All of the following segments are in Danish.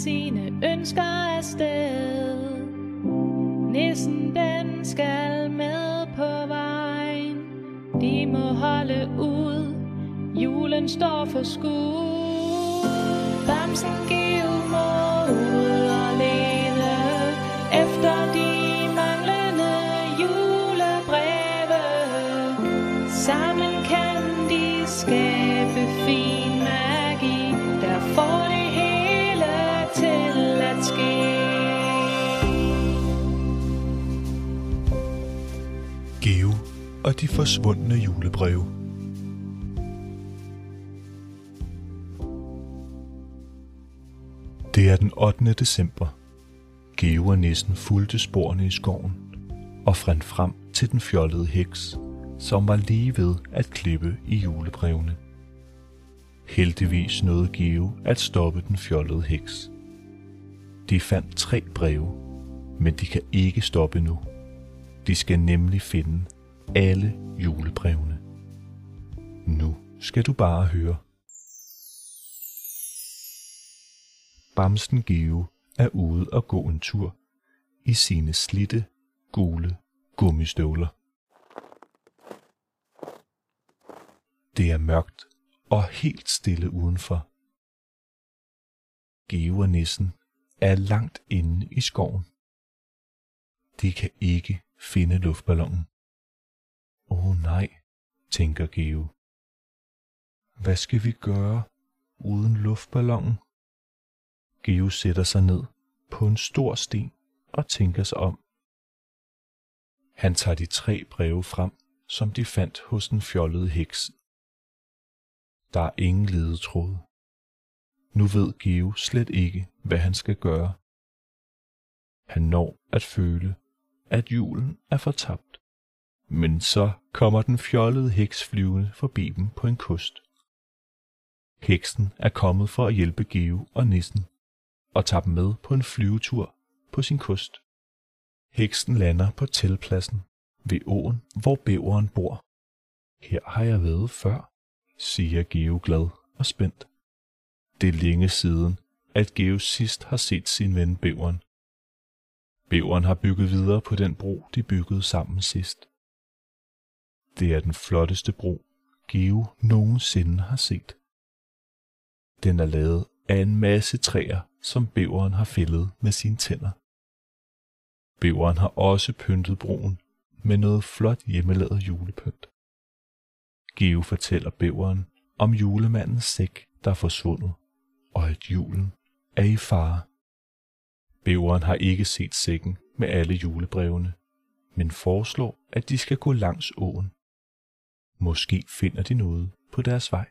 sine ønsker afsted. Nissen den skal med på vejen. De må holde ud. Julen står for skud. Bamsen giv mod. De forsvundne julebreve. Det er den 8. december. Geo og nissen fulgte sporene i skoven og fandt frem til den fjollede heks, som var lige ved at klippe i julebrevene. Heldigvis nåede Geo at stoppe den fjollede heks. De fandt tre breve, men de kan ikke stoppe nu. De skal nemlig finde alle julebrevene. Nu skal du bare høre. Bamsen Geo er ude og gå en tur i sine slitte, gule gummistøvler. Det er mørkt og helt stille udenfor. Geo og nissen er langt inde i skoven. De kan ikke finde luftballonen. Åh oh, nej, tænker Geo. Hvad skal vi gøre uden luftballonen? Geo sætter sig ned på en stor sten og tænker sig om. Han tager de tre breve frem, som de fandt hos den fjollede heks. Der er ingen ledetråd. Nu ved Geo slet ikke, hvad han skal gøre. Han når at føle, at julen er fortabt. Men så kommer den fjollede heks flyvende forbi dem på en kost. Heksen er kommet for at hjælpe Geo og nissen og tager dem med på en flyvetur på sin kost. Heksen lander på teltpladsen ved åen, hvor bæveren bor. Her har jeg været før, siger Geo glad og spændt. Det er længe siden, at Geo sidst har set sin ven bæveren. Bæveren har bygget videre på den bro, de byggede sammen sidst. Det er den flotteste bro, Geo nogensinde har set. Den er lavet af en masse træer, som bæveren har fældet med sine tænder. Bæveren har også pyntet broen med noget flot hjemmelavet julepynt. Geo fortæller bæveren om julemandens sæk, der er forsvundet, og at julen er i fare. Bæveren har ikke set sækken med alle julebrevene, men foreslår, at de skal gå langs åen. Måske finder de noget på deres vej.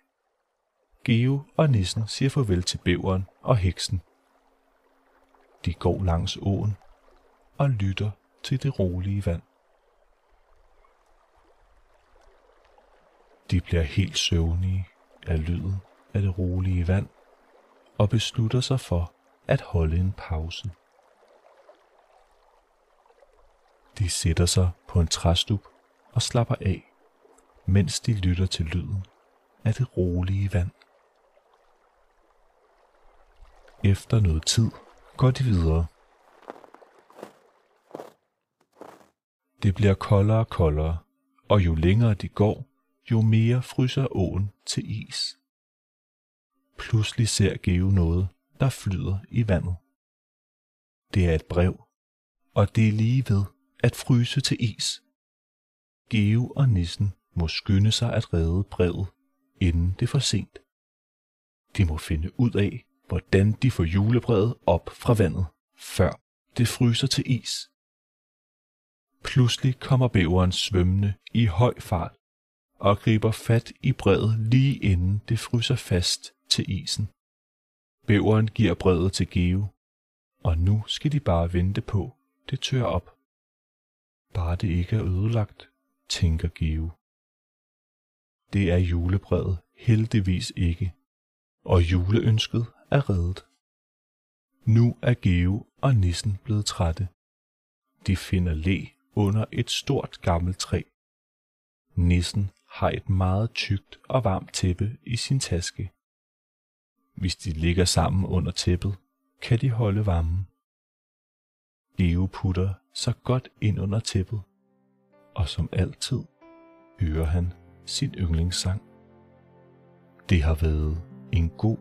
Geo og nissen siger farvel til bæveren og heksen. De går langs åen og lytter til det rolige vand. De bliver helt søvnige af lyden af det rolige vand og beslutter sig for at holde en pause. De sætter sig på en træstup og slapper af, mens de lytter til lyden af det rolige vand. Efter noget tid går de videre. Det bliver koldere og koldere, og jo længere de går, jo mere fryser åen til is. Pludselig ser Geo noget, der flyder i vandet. Det er et brev, og det er lige ved at fryse til is. Geo og nissen må skynde sig at redde brevet, inden det er for sent. De må finde ud af, hvordan de får julebrevet op fra vandet, før det fryser til is. Pludselig kommer bæveren svømmende i høj fart og griber fat i brevet lige inden det fryser fast til isen. Bæveren giver brevet til Geo, og nu skal de bare vente på, det tør op. Bare det ikke er ødelagt, tænker Geo. Det er julebrevet heldigvis ikke, og juleønsket er reddet. Nu er Geo og nissen blevet trætte. De finder læ under et stort gammelt træ. Nissen har et meget tykt og varmt tæppe i sin taske. Hvis de ligger sammen under tæppet, Kan de holde varmen? Geo putter sig godt ind under tæppet, og som altid hører han sin yndlingssang. Det har været en god